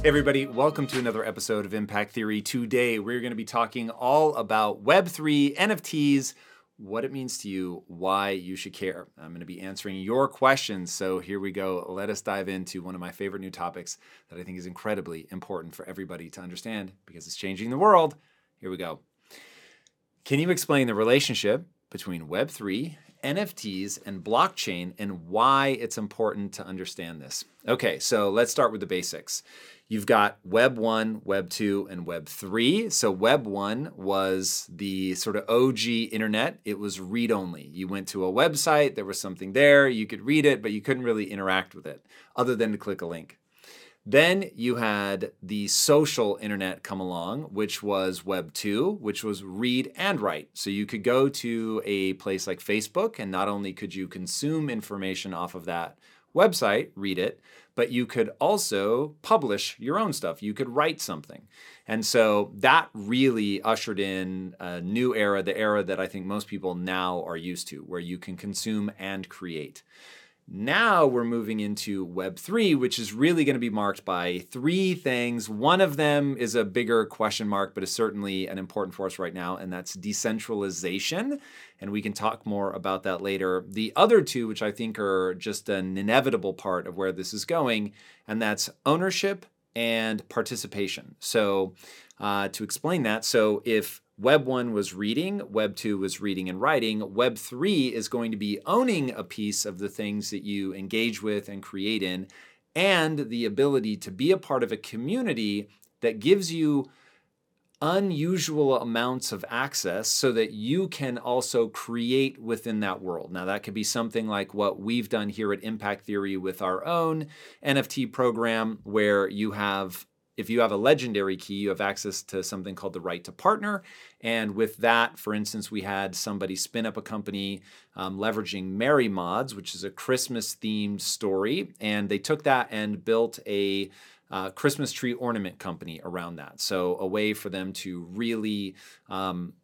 Hey everybody, welcome to another episode of Impact Theory. Today we're going to be talking all about Web3, NFTs, what it means to you, why you should care. I'm going to be answering your questions. So here we go. Let us dive into one of my favorite new topics that I think is incredibly important for everybody to understand because it's changing the world. Here we go. Can you explain the relationship between Web3 NFTs and blockchain and why it's important to understand this. Okay, so let's start with the basics. You've got Web 1, Web 2, and Web 3. So, Web 1 was the sort of OG internet. It was read only. You went to a website, there was something there, you could read it, but you couldn't really interact with it other than to click a link. Then you had the social internet come along, which was Web 2, which was read and write. So you could go to a place like Facebook, and not only could you consume information off of that website, read it, but you could also publish your own stuff. You could write something. And so that really ushered in a new era, the era that I think most people now are used to, where you can consume and create. Now we're moving into Web3, which is really going to be marked by three things. One of them is a bigger question mark, but is certainly an important for us right now, and that's decentralization. And we can talk more about that later. The other two, which I think are just an inevitable part of where this is going, and that's ownership and participation. So, uh, to explain that, so if Web 1 was reading, Web 2 was reading and writing. Web 3 is going to be owning a piece of the things that you engage with and create in, and the ability to be a part of a community that gives you unusual amounts of access so that you can also create within that world. Now, that could be something like what we've done here at Impact Theory with our own NFT program, where you have if you have a legendary key, you have access to something called the right to partner. And with that, for instance, we had somebody spin up a company um, leveraging Merry Mods, which is a Christmas themed story. And they took that and built a uh, Christmas tree ornament company around that. So, a way for them to really um,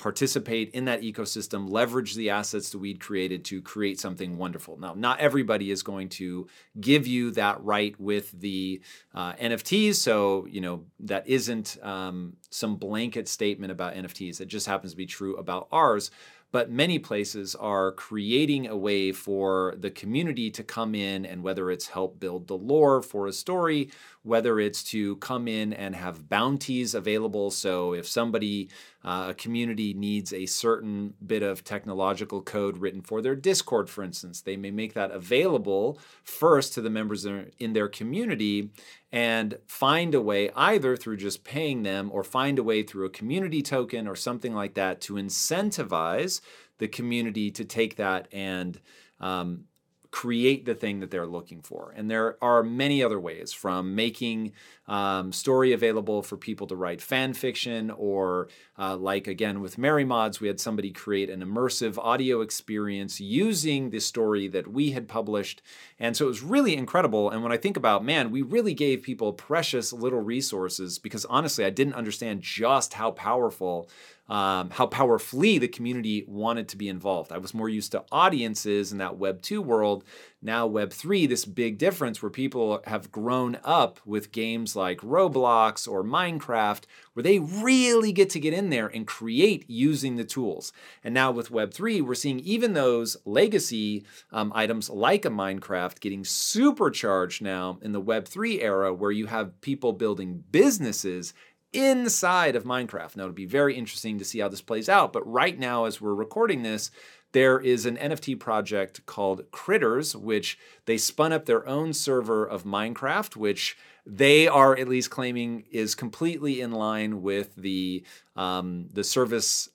participate in that ecosystem, leverage the assets that we'd created to create something wonderful. Now, not everybody is going to give you that right with the uh, NFTs. So, you know, that isn't um, some blanket statement about NFTs. It just happens to be true about ours but many places are creating a way for the community to come in and whether it's help build the lore for a story whether it's to come in and have bounties available. So if somebody, uh, a community needs a certain bit of technological code written for their Discord, for instance, they may make that available first to the members in their community and find a way either through just paying them or find a way through a community token or something like that to incentivize the community to take that and um, create the thing that they're looking for. And there are many other ways from making um, story available for people to write fan fiction, or uh, like again with Merry Mods, we had somebody create an immersive audio experience using the story that we had published. And so it was really incredible. And when I think about, man, we really gave people precious little resources because honestly, I didn't understand just how powerful um, how powerfully the community wanted to be involved. I was more used to audiences in that Web 2 world. Now, Web 3, this big difference where people have grown up with games like Roblox or Minecraft, where they really get to get in there and create using the tools. And now with Web 3, we're seeing even those legacy um, items like a Minecraft getting supercharged now in the Web 3 era, where you have people building businesses inside of Minecraft. Now, it'll be very interesting to see how this plays out. But right now, as we're recording this, there is an NFT project called Critterz, which they spun up their own server of Minecraft, which they are at least claiming is completely in line with the um, the service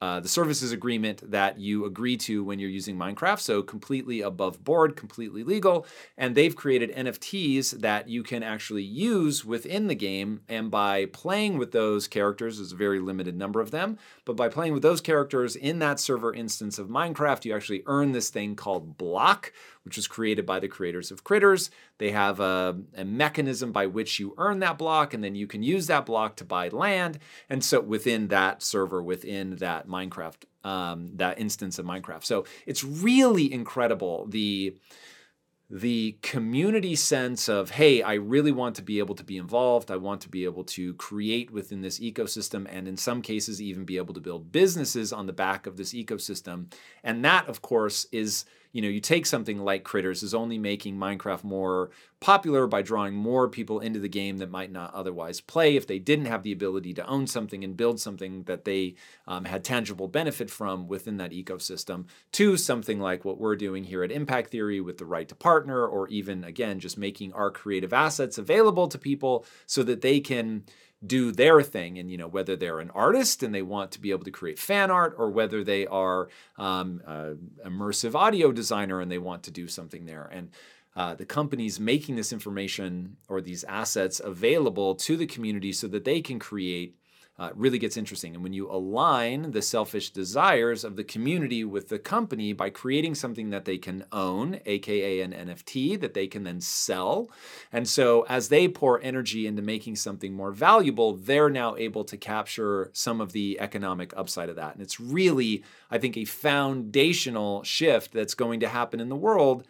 uh, the services agreement that you agree to when you're using Minecraft. So completely above board, completely legal. And they've created NFTs that you can actually use within the game. And by playing with those characters, there's a very limited number of them, but by playing with those characters in that server instance of Minecraft, you actually earn this thing called Block, which was created by the creators of Critterz. They have a, a, mechanism by which you earn that block, and then you can use that block to buy land. And so within that server, within that Minecraft, um, that instance of Minecraft. So it's really incredible the the community sense of, hey, I really want to be able to be involved. I want to be able to create within this ecosystem, and in some cases, even be able to build businesses on the back of this ecosystem. And that, of course, is you know, you take something like Critterz is only making Minecraft more popular by drawing more people into the game that might not otherwise play if they didn't have the ability to own something and build something that they um, had tangible benefit from within that ecosystem, to something like what we're doing here at Impact Theory with the right to partner, or even, again, just making our creative assets available to people so that they can do their thing and you know whether they're an artist and they want to be able to create fan art or whether they are um, immersive audio designer and they want to do something there. And uh, the companies making this information or these assets available to the community so that they can create uh, really gets interesting. And when you align the selfish desires of the community with the company by creating something that they can own, aka an NFT that they can then sell. And so as they pour energy into making something more valuable, they're now able to capture some of the economic upside of that. And it's really, I think, a foundational shift that's going to happen in the world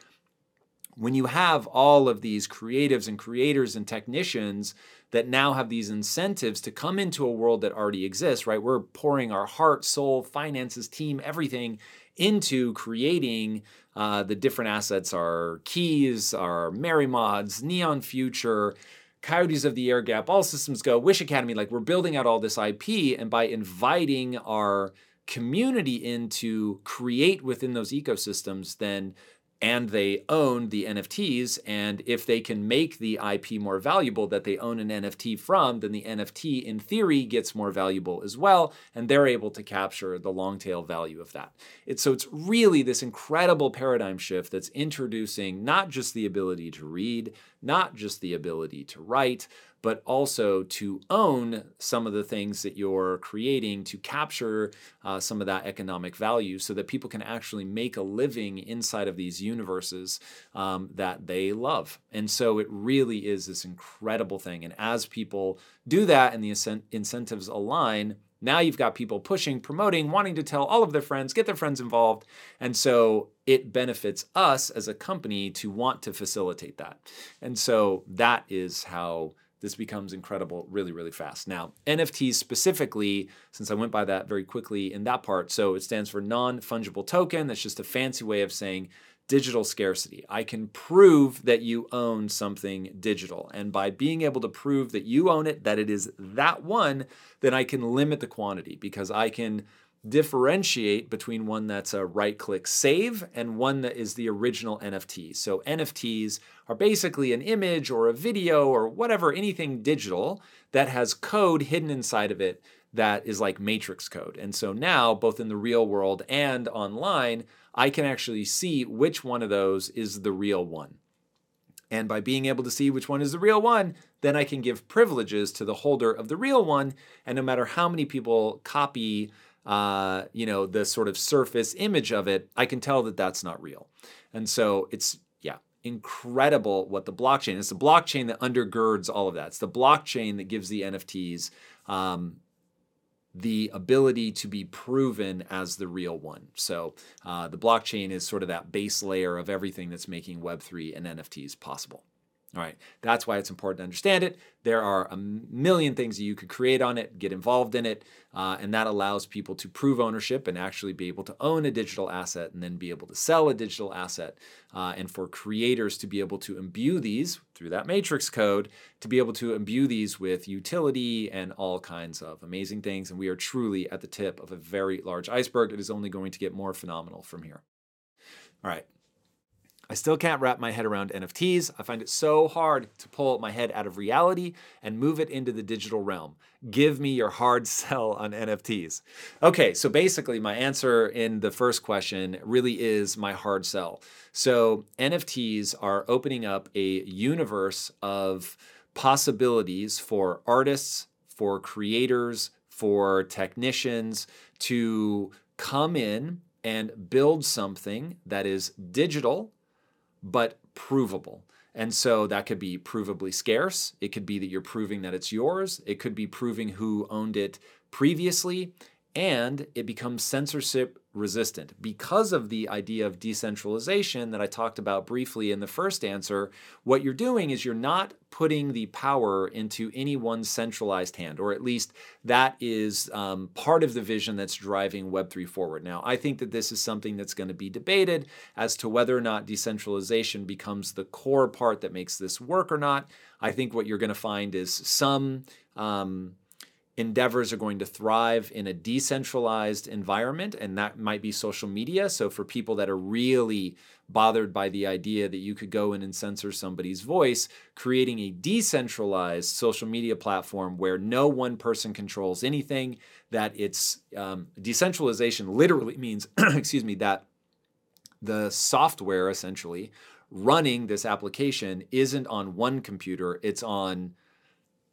when you have all of these creatives and creators and technicians that now have these incentives to come into a world that already exists, right? We're pouring our heart, soul, finances, team, everything into creating uh, the different assets our keys, our Merry Mods, Neon Future, Coyotes of the Air Gap, All Systems Go, Wish Academy. Like we're building out all this IP, and by inviting our community in to create within those ecosystems, then and they own the NFTs. And if they can make the IP more valuable that they own an NFT from, then the NFT in theory gets more valuable as well. And they're able to capture the long tail value of that. It's, so it's really this incredible paradigm shift that's introducing not just the ability to read, not just the ability to write, but also to own some of the things that you're creating to capture uh, some of that economic value so that people can actually make a living inside of these universes um, that they love. And so it really is this incredible thing. And as people do that and the incentives align, now you've got people pushing, promoting, wanting to tell all of their friends, get their friends involved. And so it benefits us as a company to want to facilitate that. And so that is how this becomes incredible really, really fast. Now, NFTs specifically, since I went by that very quickly in that part, so it stands for non fungible token. That's just a fancy way of saying digital scarcity. I can prove that you own something digital. And by being able to prove that you own it, that it is that one, then I can limit the quantity because I can differentiate between one that's a right click save and one that is the original NFT. So NFTs are basically an image or a video or whatever, anything digital that has code hidden inside of it that is like matrix code. And so now, both in the real world and online, I can actually see which one of those is the real one. And by being able to see which one is the real one, then I can give privileges to the holder of the real one. And no matter how many people copy, uh, you know, the sort of surface image of it, I can tell that that's not real. And so it's yeah, incredible what the blockchain is. The blockchain that undergirds all of that. It's the blockchain that gives the NFTs um, the ability to be proven as the real one. So uh, the blockchain is sort of that base layer of everything that's making Web3 and NFTs possible. All right, that's why it's important to understand it. There are a million things that you could create on it, get involved in it, uh, and that allows people to prove ownership and actually be able to own a digital asset and then be able to sell a digital asset. Uh, and for creators to be able to imbue these through that matrix code, to be able to imbue these with utility and all kinds of amazing things. And we are truly at the tip of a very large iceberg. It is only going to get more phenomenal from here. All right, I still can't wrap my head around NFTs. I find it so hard to pull my head out of reality and move it into the digital realm. Give me your hard sell on NFTs. Okay, so basically, my answer in the first question really is my hard sell. So, NFTs are opening up a universe of possibilities for artists, for creators, for technicians to come in and build something that is digital but provable. And so that could be provably scarce. It could be that you're proving that it's yours. It could be proving who owned it previously. and it becomes censorship resistant. Because of the idea of decentralization that I talked about briefly in the first answer, what you're doing is you're not putting the power into any one centralized hand, or at least that is um, part of the vision that's driving Web3 forward. Now, I think that this is something that's going to be debated as to whether or not decentralization becomes the core part that makes this work or not. I think what you're going to find is some. Um, endeavors are going to thrive in a decentralized environment, and that might be social media. So, for people that are really bothered by the idea that you could go in and censor somebody's voice, creating a decentralized social media platform where no one person controls anything, that it's um, decentralization literally means, excuse me, that the software essentially running this application isn't on one computer, it's on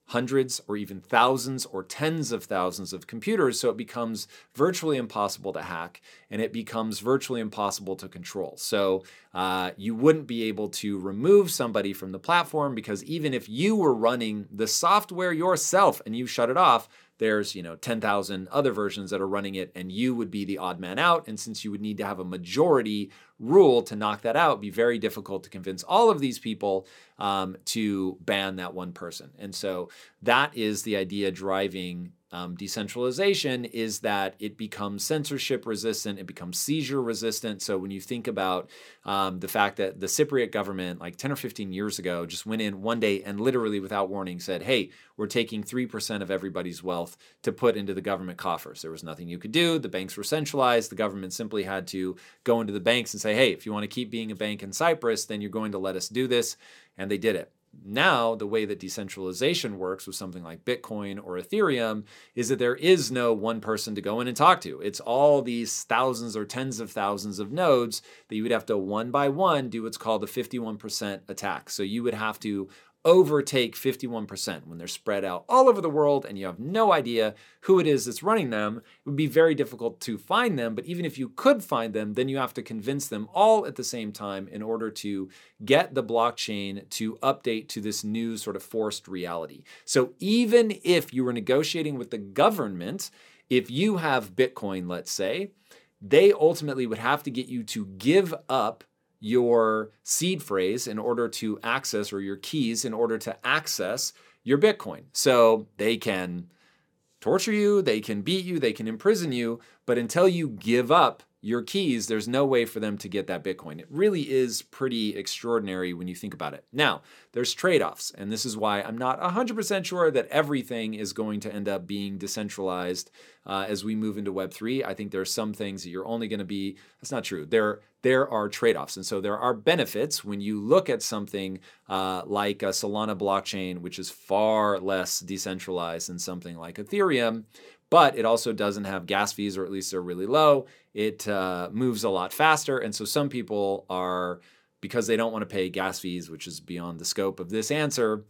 hundreds or even thousands or tens of thousands of computers, so it becomes virtually impossible to hack and it becomes virtually impossible to control. So uh, you wouldn't be able to remove somebody from the platform because even if you were running the software yourself and you shut it off, there's you know 10,000 other versions that are running it and you would be the odd man out and since you would need to have a majority rule to knock that out be very difficult to convince all of these people um, to ban that one person and so that is the idea driving um, decentralization is that it becomes censorship resistant, it becomes seizure resistant. So when you think about um, the fact that the Cypriot government, like 10 or 15 years ago, just went in one day and literally without warning said, hey, we're taking 3% of everybody's wealth to put into the government coffers. There was nothing you could do. The banks were centralized. The government simply had to go into the banks and say, hey, if you want to keep being a bank in Cyprus, then you're going to let us do this. And they did it. Now, the way that decentralization works with something like Bitcoin or Ethereum is that there is no one person to go in and talk to. It's all these thousands or tens of thousands of nodes that you would have to one by one do what's called a 51% attack. So you would have to overtake 51% when they're spread out all over the world and you have no idea who it is that's running them. It would be very difficult to find them, but even if you could find them, then you have to convince them all at the same time in order to get the blockchain to update to this new sort of forced reality. So even if you were negotiating with the government, if you have Bitcoin, let's say, they ultimately would have to get you to give up your seed phrase in order to access, or your keys in order to access your Bitcoin. So they can torture you, they can beat you, they can imprison you, but until you give up your keys, there's no way for them to get that Bitcoin. It really is pretty extraordinary when you think about it. Now, there's trade offs, and this is why I'm not 100% sure that everything is going to end up being decentralized uh, as we move into Web3. I think there are some things that you're only going to be, that's not true. There, there are trade offs. And so there are benefits when you look at something uh, like a Solana blockchain, which is far less decentralized than something like Ethereum but it also doesn't have gas fees, or at least they're really low. It uh, moves a lot faster. And so some people are, because they don't want to pay gas fees, which is beyond the scope of this answer,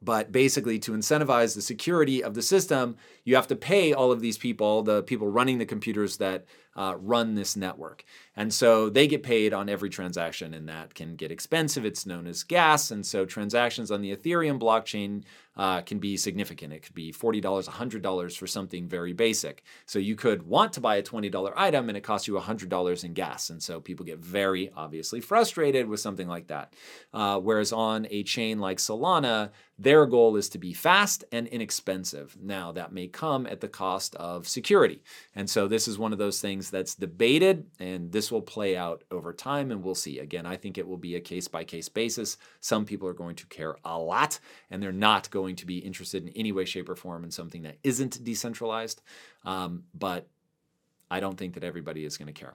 but basically, to incentivize the security of the system, you have to pay all of these people, the people running the computers that uh, run this network. And so they get paid on every transaction, and that can get expensive. It's known as gas. And so transactions on the Ethereum blockchain uh, can be significant. It could be $40, $100 for something very basic. So you could want to buy a $20 item and it costs you $100 in gas. And so people get very obviously frustrated with something like that. Uh, whereas on a chain like Solana, their goal is to be fast and inexpensive. Now, that may come at the cost of security. And so this is one of those things that's debated, and this will play out over time, and we'll see. Again, I think it will be a case by case basis. Some people are going to care a lot, and they're not going to be interested in any way, shape, or form in something that isn't decentralized. Um, but I don't think that everybody is going to care.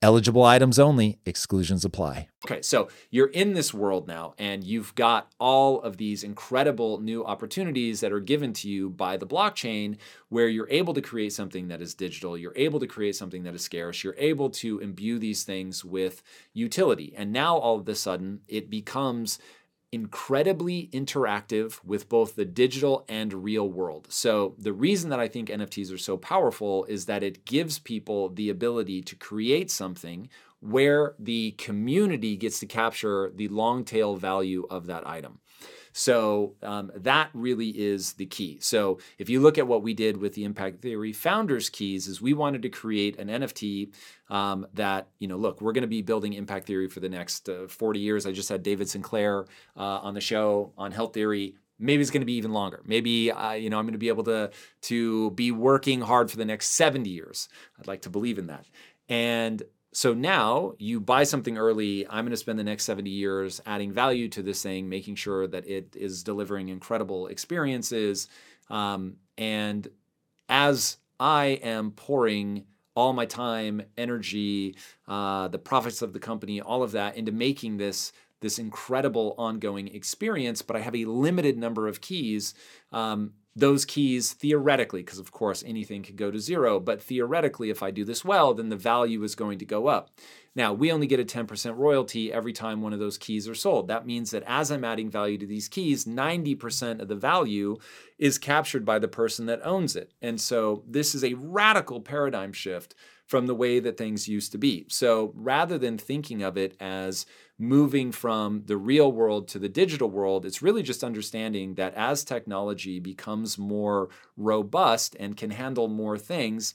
Eligible items only, exclusions apply. Okay, so you're in this world now, and you've got all of these incredible new opportunities that are given to you by the blockchain, where you're able to create something that is digital, you're able to create something that is scarce, you're able to imbue these things with utility. And now all of a sudden, it becomes incredibly interactive with both the digital and real world. So, the reason that I think NFTs are so powerful is that it gives people the ability to create something where the community gets to capture the long tail value of that item. So um, that really is the key. So if you look at what we did with the Impact Theory Founders Keys, is we wanted to create an NFT um, that you know, look, we're going to be building Impact Theory for the next uh, 40 years. I just had David Sinclair uh, on the show on Health Theory maybe it's going to be even longer. Maybe uh, you know I'm going to be able to to be working hard for the next 70 years. I'd like to believe in that. And so now you buy something early. I'm going to spend the next 70 years adding value to this thing, making sure that it is delivering incredible experiences. Um, and as I am pouring all my time, energy, uh, the profits of the company, all of that into making this this incredible ongoing experience, but I have a limited number of keys. Um, those keys theoretically, because of course anything could go to zero, but theoretically, if I do this well, then the value is going to go up. Now, we only get a 10% royalty every time one of those keys are sold. That means that as I'm adding value to these keys, 90% of the value is captured by the person that owns it. And so this is a radical paradigm shift from the way that things used to be. So rather than thinking of it as moving from the real world to the digital world, it's really just understanding that as technology becomes more robust and can handle more things,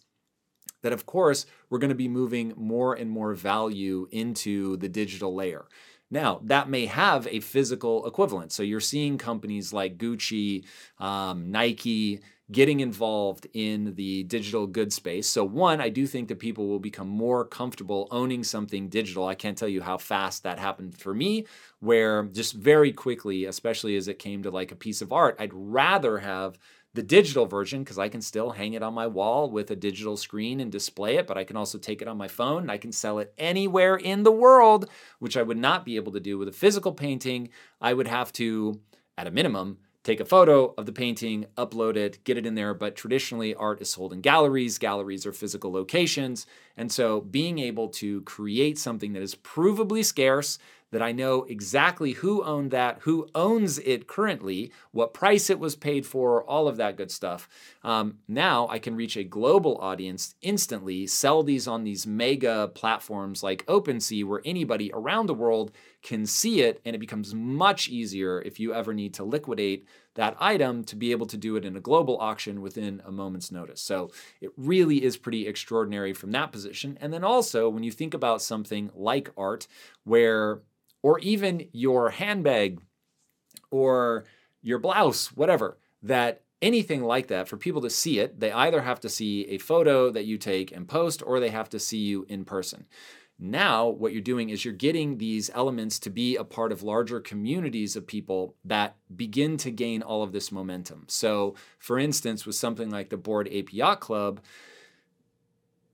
that of course we're going to be moving more and more value into the digital layer. Now, that may have a physical equivalent. So you're seeing companies like Gucci, um, Nike, getting involved in the digital good space. So, one, I do think that people will become more comfortable owning something digital. I can't tell you how fast that happened for me, where just very quickly, especially as it came to like a piece of art, I'd rather have the digital version because I can still hang it on my wall with a digital screen and display it, but I can also take it on my phone and I can sell it anywhere in the world, which I would not be able to do with a physical painting. I would have to, at a minimum, take a photo of the painting, upload it, get it in there. But traditionally, art is sold in galleries. Galleries are physical locations. And so being able to create something that is provably scarce, that I know exactly who owned that, who owns it currently, what price it was paid for, all of that good stuff. Um, now I can reach a global audience instantly, sell these on these mega platforms like OpenSea, where anybody around the world can see it, and it becomes much easier if you ever need to liquidate that item to be able to do it in a global auction within a moment's notice. So it really is pretty extraordinary from that position. And then also, when you think about something like art, where, or even your handbag or your blouse, whatever, that anything like that, for people to see it, they either have to see a photo that you take and post or they have to see you in person. Now, what you're doing is you're getting these elements to be a part of larger communities of people that begin to gain all of this momentum. So, for instance, with something like the Bored Ape Yacht Club,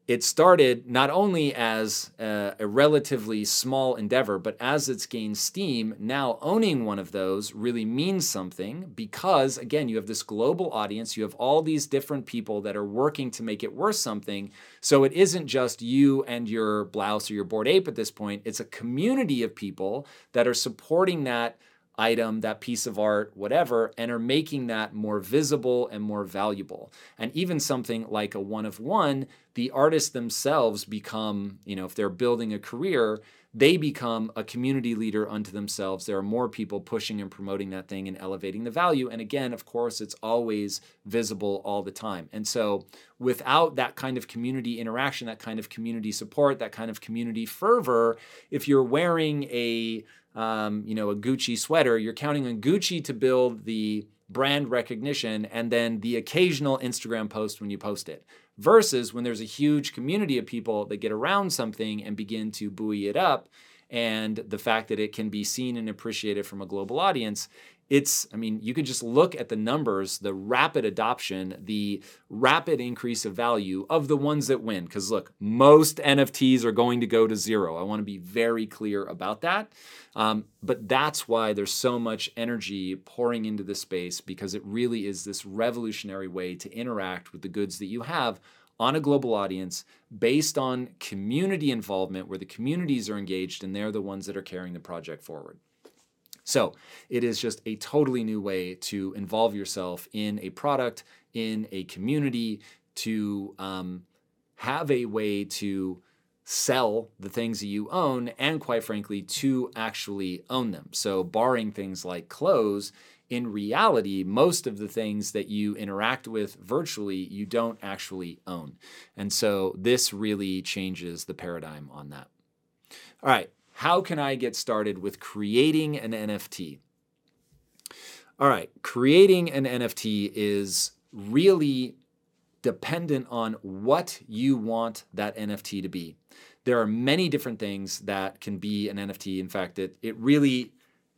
it started not only as a, a, relatively small endeavor, but as it's gained steam, now owning one of those really means something because, again, you have this global audience, you have all these different people that are working to make it worth something. So it isn't just you and your blouse or your bored ape at this point, it's a community of people that are supporting that item, that piece of art, whatever, and are making that more visible and more valuable. And even something like a one of one, the artists themselves become, you know, if they're building a career, they become a community leader unto themselves. There are more people pushing and promoting that thing and elevating the value. And again, of course, it's always visible all the time. And so, without that kind of community interaction, that kind of community support, that kind of community fervor, if you're wearing a um, you know, a Gucci sweater, you're counting on Gucci to build the brand recognition and then the occasional Instagram post when you post it. Versus when there's a huge community of people that get around something and begin to buoy it up, and the fact that it can be seen and appreciated from a global audience, it's, I mean, you can just look at the numbers, the rapid adoption, the rapid increase of value of the ones that win. Because look, most NFTs are going to go to zero. I want to be very clear about that. Um, but that's why there's so much energy pouring into the space because it really is this revolutionary way to interact with the goods that you have on a global audience based on community involvement where the communities are engaged and they're the ones that are carrying the project forward. So it is just a totally new way to involve yourself in a product, in a community, to um, have a way to sell the things that you own, and quite frankly, to actually own them. So, barring things like clothes, in reality, most of the things that you interact with virtually, you don't actually own. And so, this really changes the paradigm on that. All right, how can I get started with creating an NFT? All right, creating an NFT is really dependent on what you want that NFT to be. There are many different things that can be an NFT. In fact, it, it really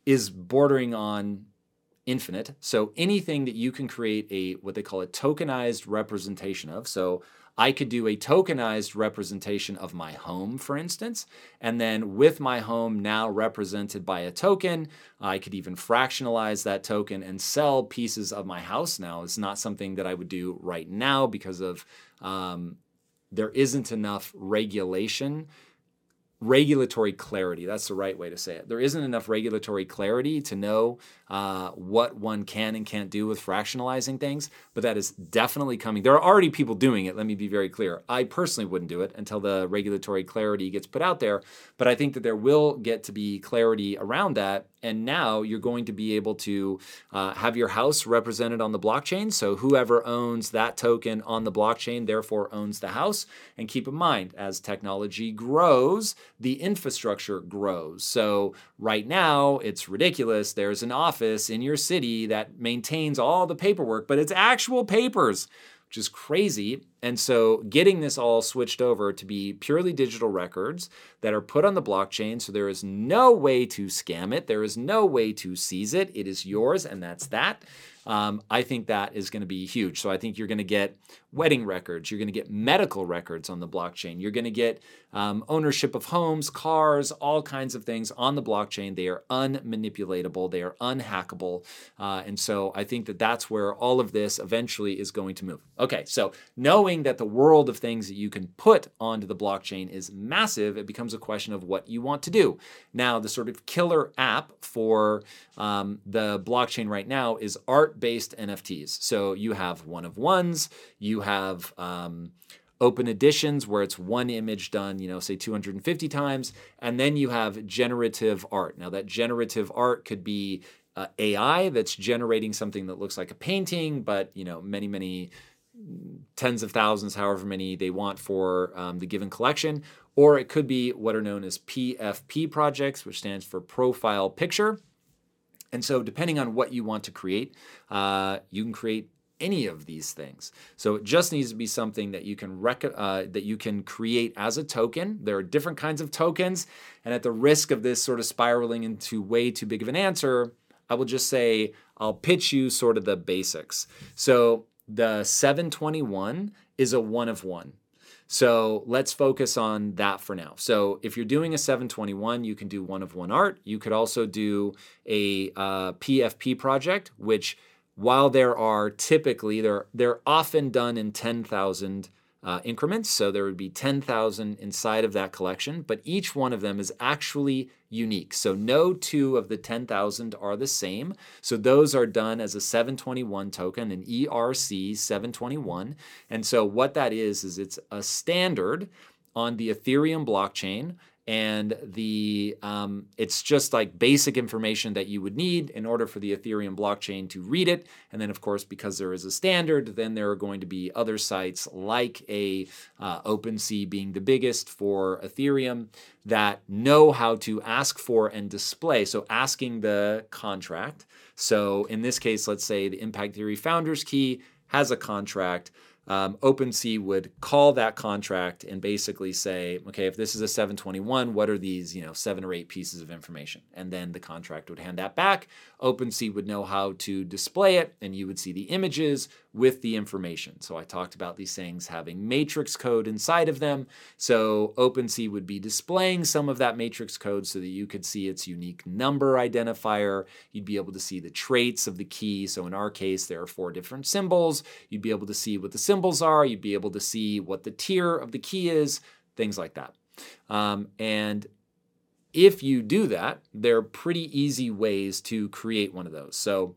is bordering on infinite. So anything that you can create a what they call a tokenized representation of. So I could do a tokenized representation of my home, for instance, and then with my home now represented by a token, I could even fractionalize that token and sell pieces of my house now. It's not something that I would do right now because of um, there isn't enough regulation regulatory clarity. That's the right way to say it. There isn't enough regulatory clarity to know uh, what one can and can't do with fractionalizing things, but that is definitely coming. There are already people doing it. Let me be very clear. I personally wouldn't do it until the regulatory clarity gets put out there, but I think that there will get to be clarity around that. And now you're going to be able to uh, have your house represented on the blockchain. So whoever owns that token on the blockchain, therefore owns the house. And keep in mind, as technology grows, the infrastructure grows. So right now, it's ridiculous. There's an office in your city that maintains all the paperwork, but it's actual papers, which is crazy. And so getting this all switched over to be purely digital records that are put on the blockchain, so there is no way to scam it, there is no way to seize it. It is yours, and that's that. Um, I think that is going to be huge. So I think you're going to get wedding records, you're going to get medical records on the blockchain, you're going to get um, ownership of homes, cars, all kinds of things on the blockchain. They are unmanipulatable, they are unhackable. Uh, and so I think that that's where all of this eventually is going to move. Okay, so knowing that the world of things that you can put onto the blockchain is massive, it becomes a question of what you want to do. Now, the sort of killer app for um, the blockchain right now is art based NFTs. So you have one of ones, you have um, open editions where it's one image done, you know, say 250 times, and then you have generative art. Now, that generative art could be uh, AI that's generating something that looks like a painting, but you know, many, many tens of thousands, however many they want for um, the given collection, or it could be what are known as PFP projects, which stands for Profile Picture. And so, depending on what you want to create, uh, you can create any of these things. So it just needs to be something that you can rec- uh, that you can create as a token. There are different kinds of tokens, and at the risk of this sort of spiraling into way too big of an answer, I will just say I'll pitch you sort of the basics. So the 721 is a one of one. So let's focus on that for now. So if you're doing a 721, you can do one of one art. You could also do a uh, PFP project, which while there are typically they're they're often done in 10,000 uh, increments, so there would be 10,000 inside of that collection, but each one of them is actually unique. So no two of the 10,000 are the same. So those are done as a 721 token, an ERC 721. And so what that is is it's a standard on the Ethereum blockchain and the um, it's just like basic information that you would need in order for the ethereum blockchain to read it. And then of course because there is a standard then there are going to be other sites like a uh, opensea being the biggest for ethereum that know how to ask for and display. So asking the contract. So in this case let's say the impact theory founders key has a contract um, OpenSea would call that contract and basically say, okay, if this is a 721, what are these, you know, seven or eight pieces of information? And then the contract would hand that back. OpenSea would know how to display it, and you would see the images with the information. So I talked about these things having matrix code inside of them. So OpenSea would be displaying some of that matrix code so that you could see its unique number identifier. You'd be able to see the traits of the key. So in our case, there are four different symbols. You'd be able to see what the symbols are. You'd be able to see what the tier of the key is, things like that. Um, and if you do that, there are pretty easy ways to create one of those. So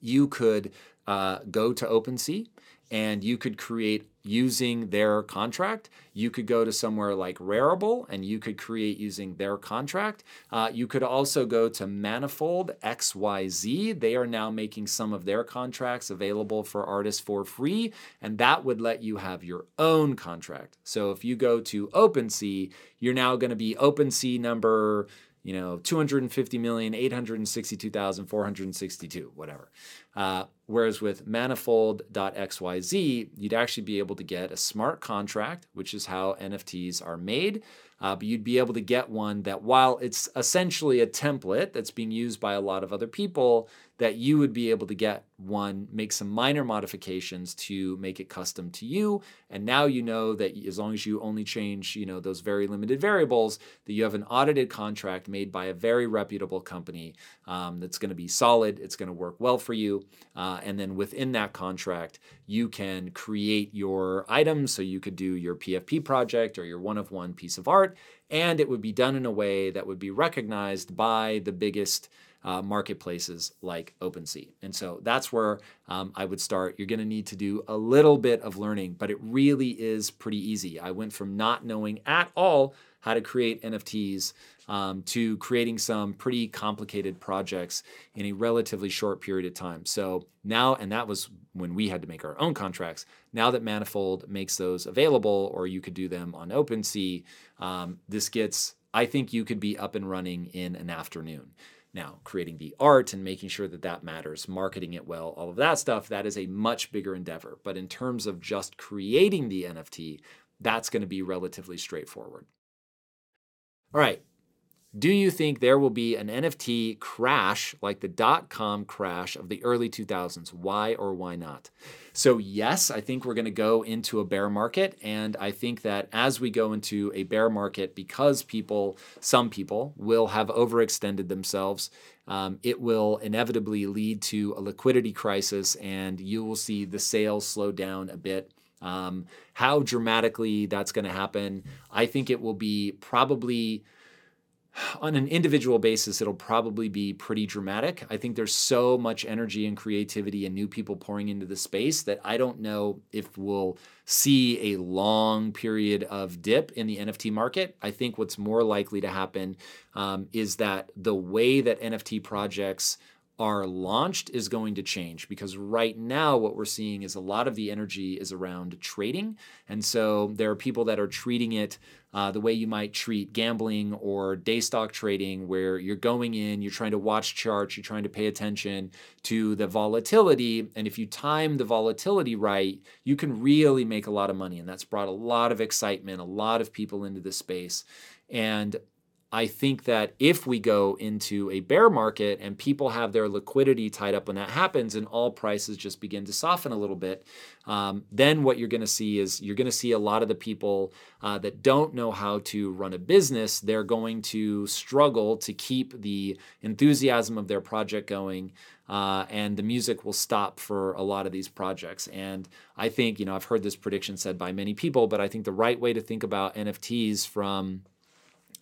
you could uh, go to OpenSea and you could create using their contract. You could go to somewhere like Rarible and you could create using their contract. Uh, you could also go to Manifold XYZ. They are now making some of their contracts available for artists for free, and that would let you have your own contract. So if you go to OpenSea, you're now going to be OpenSea number you know, 250,862,462, whatever. Uh, whereas with manifold.xyz, you'd actually be able to get a smart contract, which is how NFTs are made. Uh, but you'd be able to get one that, while it's essentially a template that's being used by a lot of other people, that you would be able to get one, make some minor modifications to make it custom to you. And now you know that as long as you only change, you know, those very limited variables, that you have an audited contract made by a very reputable company um, that's going to be solid. It's going to work well for you. Uh, and then within that contract, you can create your items. So you could do your PFP project or your one of one piece of art, and it would be done in a way that would be recognized by the biggest uh, marketplaces like OpenSea. And so that's where um, I would start. You're going to need to do a little bit of learning, but it really is pretty easy. I went from not knowing at all how to create NFTs um, to creating some pretty complicated projects in a relatively short period of time. So now, and that was when we had to make our own contracts. Now that Manifold makes those available, or you could do them on OpenSea, um, this gets, I think you could be up and running in an afternoon. Now, creating the art and making sure that that matters, marketing it well, all of that stuff, that is a much bigger endeavor. But in terms of just creating the NFT, that's going to be relatively straightforward. All right, do you think there will be an NFT crash like the dot com crash of the early 2000s? Why or why not? So, yes, I think we're going to go into a bear market. And I think that as we go into a bear market, because people, some people, will have overextended themselves, um, it will inevitably lead to a liquidity crisis and you will see the sales slow down a bit. Um, how dramatically that's going to happen, I think it will be probably on an individual basis, it'll probably be pretty dramatic. I think there's so much energy and creativity and new people pouring into the space that I don't know if we'll see a long period of dip in the NFT market. I think what's more likely to happen um, is that the way that NFT projects are launched is going to change because right now what we're seeing is a lot of the energy is around trading. And so there are people that are treating it uh, the way you might treat gambling or day stock trading, where you're going in, you're trying to watch charts, you're trying to pay attention to the volatility. And if you time the volatility right, you can really make a lot of money. And that's brought a lot of excitement, a lot of people into the space. And I think that if we go into a bear market and people have their liquidity tied up when that happens and all prices just begin to soften a little bit, um, then what you're going to see is you're going to see a lot of the people uh, that don't know how to run a business, they're going to struggle to keep the enthusiasm of their project going. Uh, and the music will stop for a lot of these projects. And I think, you know, I've heard this prediction said by many people, but I think the right way to think about NFTs from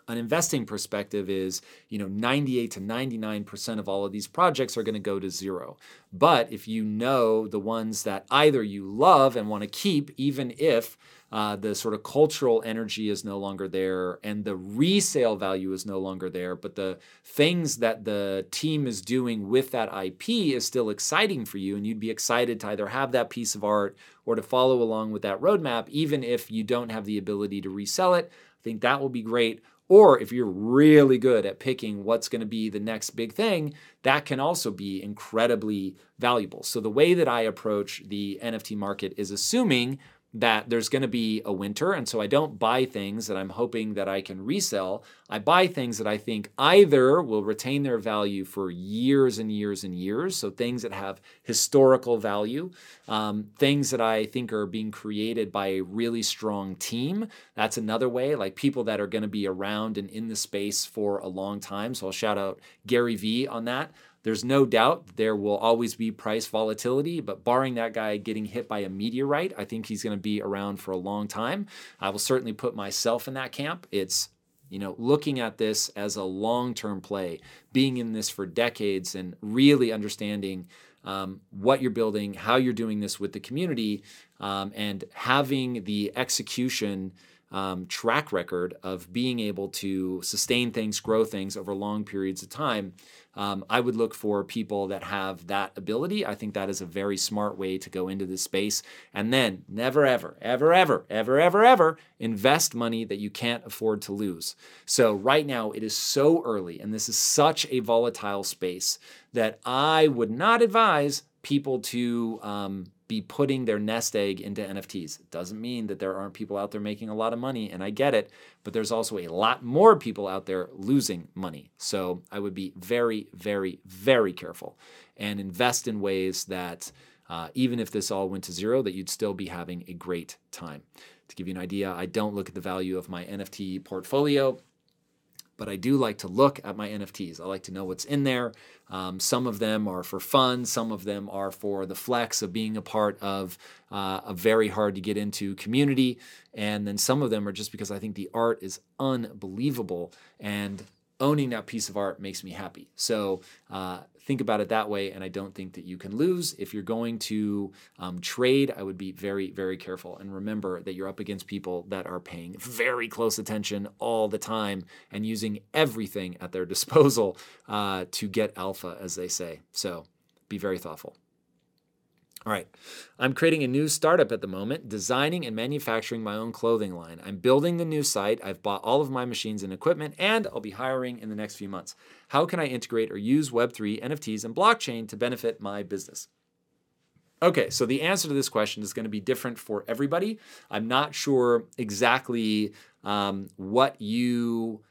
an investing perspective is you know 98 to 99% of all of these projects are going to go to zero. But if you know the ones that either you love and want to keep even if uh, the sort of cultural energy is no longer there and the resale value is no longer there but the things that the team is doing with that ip is still exciting for you and you'd be excited to either have that piece of art or to follow along with that roadmap even if you don't have the ability to resell it i think that will be great or if you're really good at picking what's going to be the next big thing, that can also be incredibly valuable. So, the way that I approach the NFT market is assuming that there's going to be a winter. And so I don't buy things that I'm hoping that I can resell. I buy things that I think either will retain their value for years and years and years. So things that have historical value, um, things that I think are being created by a really strong team. That's another way, like people that are going to be around and in the space for a long time. So I'll shout out Gary Vee on that. There's no doubt there will always be price volatility, but barring that guy getting hit by a meteorite, I think he's going to be around for a long time. I will certainly put myself in that camp. It's you know, looking at this as a long term play, being in this for decades and really understanding um, what you're building, how you're doing this with the community, um, and having the execution um, track record of being able to sustain things, grow things over long periods of time um, I would look for people that have that ability. I think that is a very smart way to go into this space. And then never, ever, ever, ever, ever, ever, ever invest money that you can't afford to lose. So right now it is so early and this is such a volatile space that I would not advise people to um, be putting their nest egg into NFTs. Doesn't mean that there aren't people out there making a lot of money, and I get it, but there's also a lot more people out there losing money. So I would be very, very, very careful and invest in ways that, uh, even if this all went to zero, that you'd still be having a great time. To give you an idea, I don't look at the value of my NFT portfolio but I do like to look at my NFTs. I like to know what's in there. Um, some of them are for fun, some of them are for the flex of being a part of uh, a very hard to get into community. And then some of them are just because I think the art is unbelievable and owning that piece of art makes me happy. So uh, think about it that way, and I don't think that you can lose. If you're going to um, trade, I would be very, very careful. And remember that you're up against people that are paying very close attention all the time and using everything at their disposal uh, to get alpha, as they say. So be very thoughtful. All right. I'm creating a new startup at the moment, designing and manufacturing my own clothing line. I'm building the new site. I've bought all of my machines and equipment, and I'll be hiring in the next few months. How can I integrate or use Web3, NFTs, and blockchain to benefit my business? Okay, so the answer to this question is going to be different for everybody. I'm not sure exactly um, what you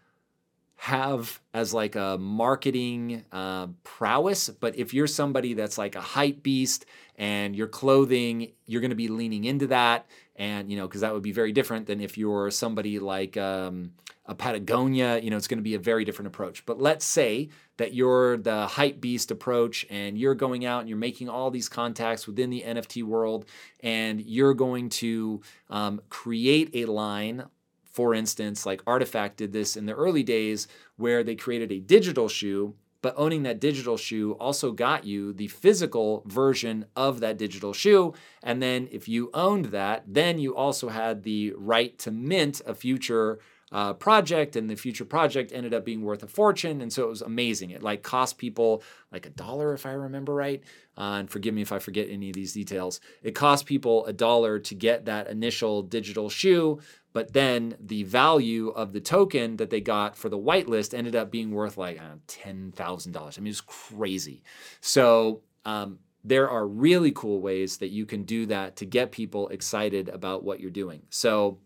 have as like a marketing uh, prowess, but if you're somebody that's like a hype beast and your clothing, you're going to be leaning into that. And, you know, because that would be very different than if you're somebody like um, a Patagonia, you know, it's going to be a very different approach. But let's say that you're the hype beast approach and you're going out and you're making all these contacts within the NFT world and you're going to um, create a line for instance, like RTFKT did this in the early days where they created a digital shoe, but owning that digital shoe also got you the physical version of that digital shoe. And then if you owned that, then you also had the right to mint a future uh, project and the future project ended up being worth a fortune. And so it was amazing. It like cost people like a dollar if i remember right. Uh, and forgive me if i forget any of these details. It cost people a dollar to get that initial digital shoe but then the value of the token that they got for the whitelist ended up being worth like uh, $10000 i mean it's crazy. So um, there are really cool ways that you can do that to get people excited about what you're doing. So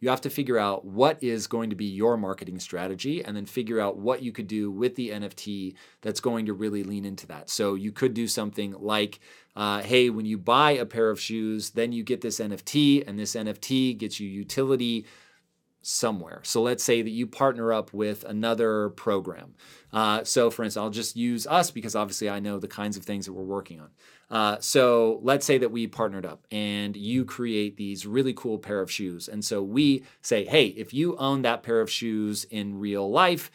you have to figure out what is going to be your marketing strategy and then figure out what you could do with the NFT that's going to really lean into that. So you could do something like, uh, hey, when you buy a pair of shoes, then you get this NFT, and this NFT gets you utility somewhere. So let's say that you partner up with another program. Uh, so, for instance, I'll just use us because obviously I know the kinds of things that we're working on. Uh, so let's say that we partnered up and you create these really cool pair of shoes. And so we say, hey, if you own that pair of shoes in real life,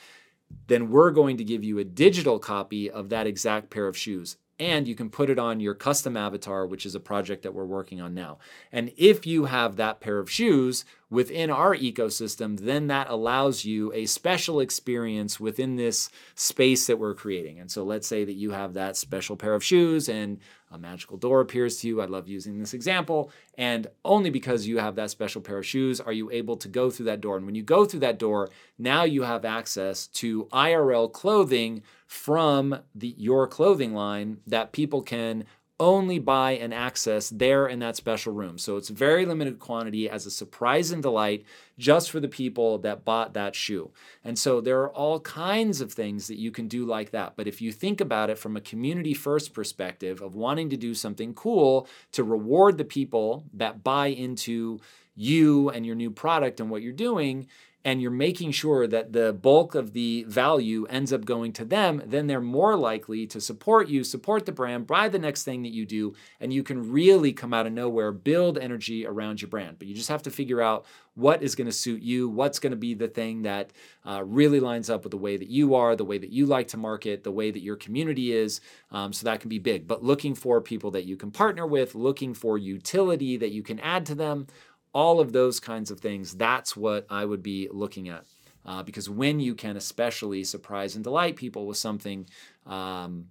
then we're going to give you a digital copy of that exact pair of shoes and you can put it on your custom avatar, which is a project that we're working on now. And if you have that pair of shoes within our ecosystem, then that allows you a special experience within this space that we're creating. And so let's say that you have that special pair of shoes and a magical door appears to you. I love using this example. And only because you have that special pair of shoes are you able to go through that door. And when you go through that door, now you have access to IRL clothing from the, your clothing line that people can only buy and access there in that special room. So it's very limited quantity as a surprise and delight just for the people that bought that shoe. And so there are all kinds of things that you can do like that. But if you think about it from a community first perspective of wanting to do something cool to reward the people that buy into you and your new product and what you're doing, and you're making sure that the bulk of the value ends up going to them, then they're more likely to support you, support the brand, buy the next thing that you do, and you can really come out of nowhere, build energy around your brand. But you just have to figure out what is going to suit you, what's going to be the thing that uh, really lines up with the way that you are, the way that you like to market, the way that your community is. Um, so that can be big. But looking for people that you can partner with, looking for utility that you can add to them all of those kinds of things, that's what I would be looking at. Uh, because when you can especially surprise and delight people with something um,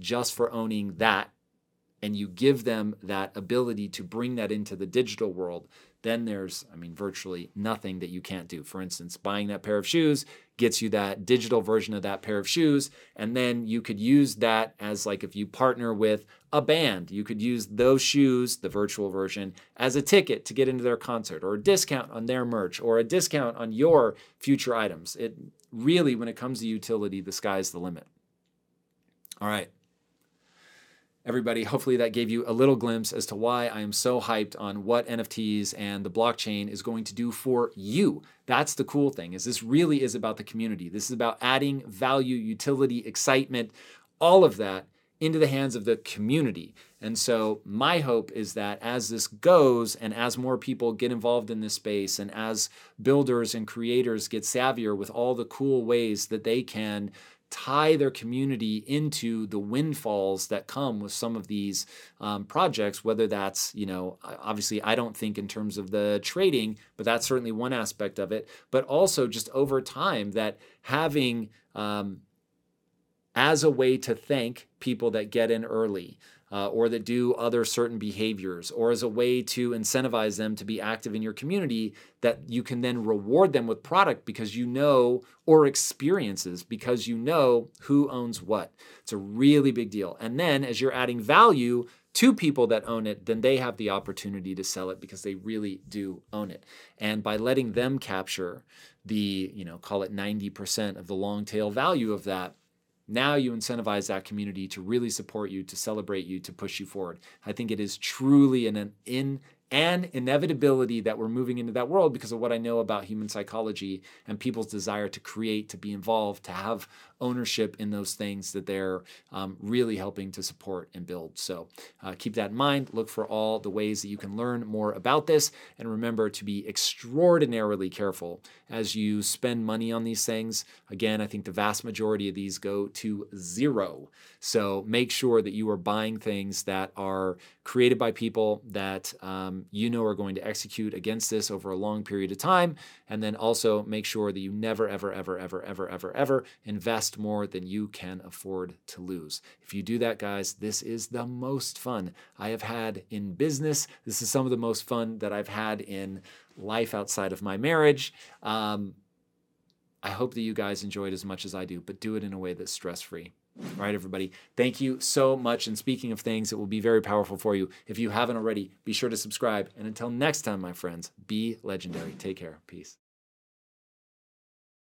just for owning that, and you give them that ability to bring that into the digital world, then there's, I mean, virtually nothing that you can't do. For instance, buying that pair of shoes gets you that digital version of that pair of shoes. And then you could use that as like if you partner with a band, you could use those shoes, the virtual version, as a ticket to get into their concert or a discount on their merch or a discount on your future items. It really, when it comes to utility, the sky's the limit. All right everybody. Hopefully, that gave you a little glimpse as to why I am so hyped on what NFTs and the blockchain is going to do for you. That's the cool thing is this really is about the community. This is about adding value, utility, excitement, all of that into the hands of the community. And so, my hope is that as this goes and as more people get involved in this space and as builders and creators get savvier with all the cool ways that they can tie their community into the windfalls that come with some of these um, projects whether that's you know obviously i don't think in terms of the trading but that's certainly one aspect of it. But also just over time that having um, as a way to thank people that get in early uh, or that do other certain behaviors, or as a way to incentivize them to be active in your community, that you can then reward them with product because you know, or experiences because you know who owns what. It's a really big deal. And then as you're adding value, to people that own it, then they have the opportunity to sell it because they really do own it. And by letting them capture the, you know, call it 90% of the long tail value of that, now you incentivize that community to really support you, to celebrate you, to push you forward. I think it is truly an, an and inevitability that we're moving into that world because of what I know about human psychology and people's desire to create, to be involved, to have ownership in those things that they're um, really helping to support and build. So uh, keep that in mind. Look for all the ways that you can learn more about this. And remember to be extraordinarily careful as you spend money on these things. Again, I think the vast majority of these go to zero. So make sure that you are buying things that are created by people that um, you know are going to execute against this over a long period of time. And then also make sure that you never, ever, ever, ever, ever, ever, ever invest more than you can afford to lose. If you do that, guys, this is the most fun I have had in business. This is some of the most fun that I've had in life outside of my marriage. Um, I hope that you guys enjoy it as much as I do, but do it in a way that's stress free. All right, everybody. Thank you so much. And speaking of things that will be very powerful for you, if you haven't already, be sure to subscribe. And until next time, my friends, be legendary. Take care. Peace.